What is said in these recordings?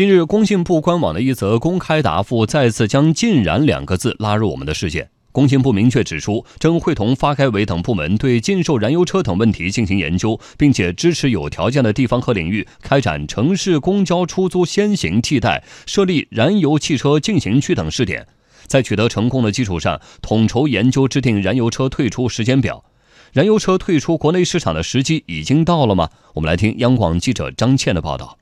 近日，工信部官网的一则公开答复再次将“禁燃”两个字拉入我们的视线。工信部明确指出，正会同发改委等部门对禁售燃油车等问题进行研究，并且支持有条件的地方和领域开展城市公交出租先行替代、设立燃油汽车禁行区等试点，在取得成功的基础上，统筹研究制定燃油车退出时间表。燃油车退出国内市场的时机已经到了吗？我们来听央广记者张倩的报道。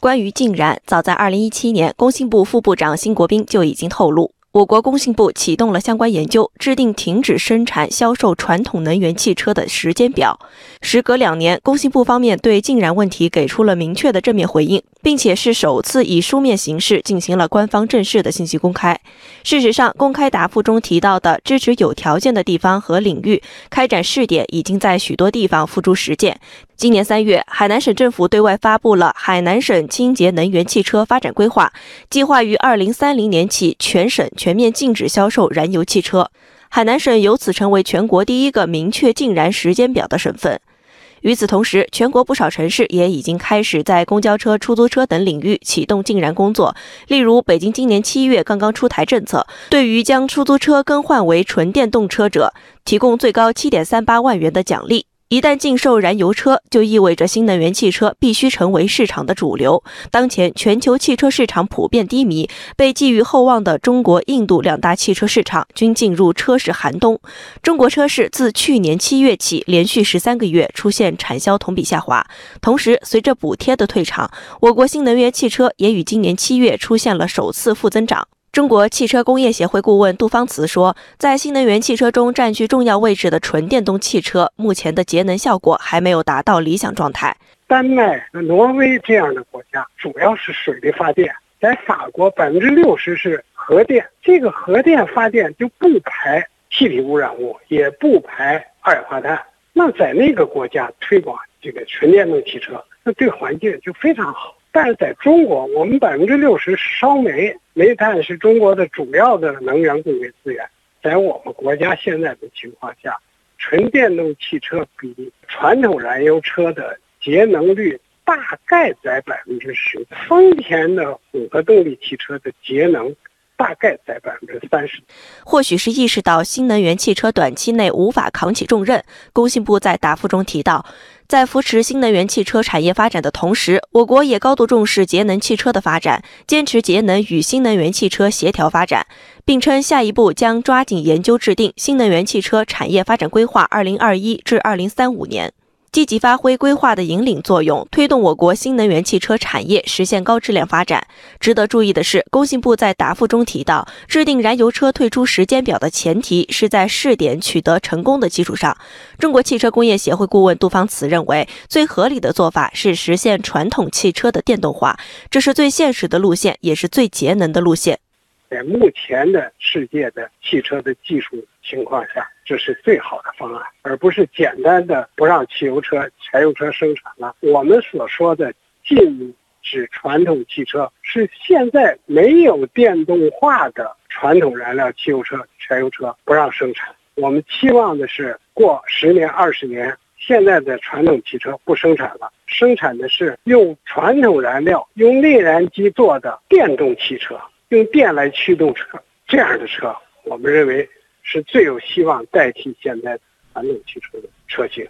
关于禁燃，早在2017年，工信部副部长辛国斌就已经透露，我国工信部启动了相关研究，制定停止生产销售传统能源汽车的时间表。时隔两年，工信部方面对禁燃问题给出了明确的正面回应。并且是首次以书面形式进行了官方正式的信息公开。事实上，公开答复中提到的支持有条件的地方和领域开展试点，已经在许多地方付诸实践。今年三月，海南省政府对外发布了《海南省清洁能源汽车发展规划》，计划于二零三零年起全省全面禁止销售燃油汽车。海南省由此成为全国第一个明确禁燃时间表的省份。与此同时，全国不少城市也已经开始在公交车、出租车等领域启动禁燃工作。例如，北京今年七月刚刚出台政策，对于将出租车更换为纯电动车者，提供最高七点三八万元的奖励。一旦禁售燃油车，就意味着新能源汽车必须成为市场的主流。当前全球汽车市场普遍低迷，被寄予厚望的中国、印度两大汽车市场均进入车市寒冬。中国车市自去年七月起，连续十三个月出现产销同比下滑。同时，随着补贴的退场，我国新能源汽车也于今年七月出现了首次负增长。中国汽车工业协会顾问杜芳慈说，在新能源汽车中占据重要位置的纯电动汽车，目前的节能效果还没有达到理想状态。丹麦、挪威这样的国家主要是水力发电，在法国百分之六十是核电，这个核电发电就不排气体污染物，也不排二氧化碳。那在那个国家推广这个纯电动汽车，那对环境就非常好。但是在中国，我们百分之六十烧煤，煤炭是中国的主要的能源供给资源。在我们国家现在的情况下，纯电动汽车比传统燃油车的节能率大概在百分之十，丰田的混合动力汽车的节能。大概在百分之三十。或许是意识到新能源汽车短期内无法扛起重任，工信部在答复中提到，在扶持新能源汽车产业发展的同时，我国也高度重视节能汽车的发展，坚持节能与新能源汽车协调发展，并称下一步将抓紧研究制定新能源汽车产业发展规划（二零二一至二零三五年）。积极发挥规划的引领作用，推动我国新能源汽车产业实现高质量发展。值得注意的是，工信部在答复中提到，制定燃油车退出时间表的前提是在试点取得成功的基础上。中国汽车工业协会顾问杜芳慈认为，最合理的做法是实现传统汽车的电动化，这是最现实的路线，也是最节能的路线。在目前的世界的汽车的技术情况下，这是最好的方案，而不是简单的不让汽油车、柴油车生产了。我们所说的禁止传统汽车，是现在没有电动化的传统燃料汽油车、柴油车不让生产。我们期望的是，过十年、二十年，现在的传统汽车不生产了，生产的是用传统燃料、用内燃机做的电动汽车。用电来驱动车，这样的车，我们认为是最有希望代替现在传统汽车的车型。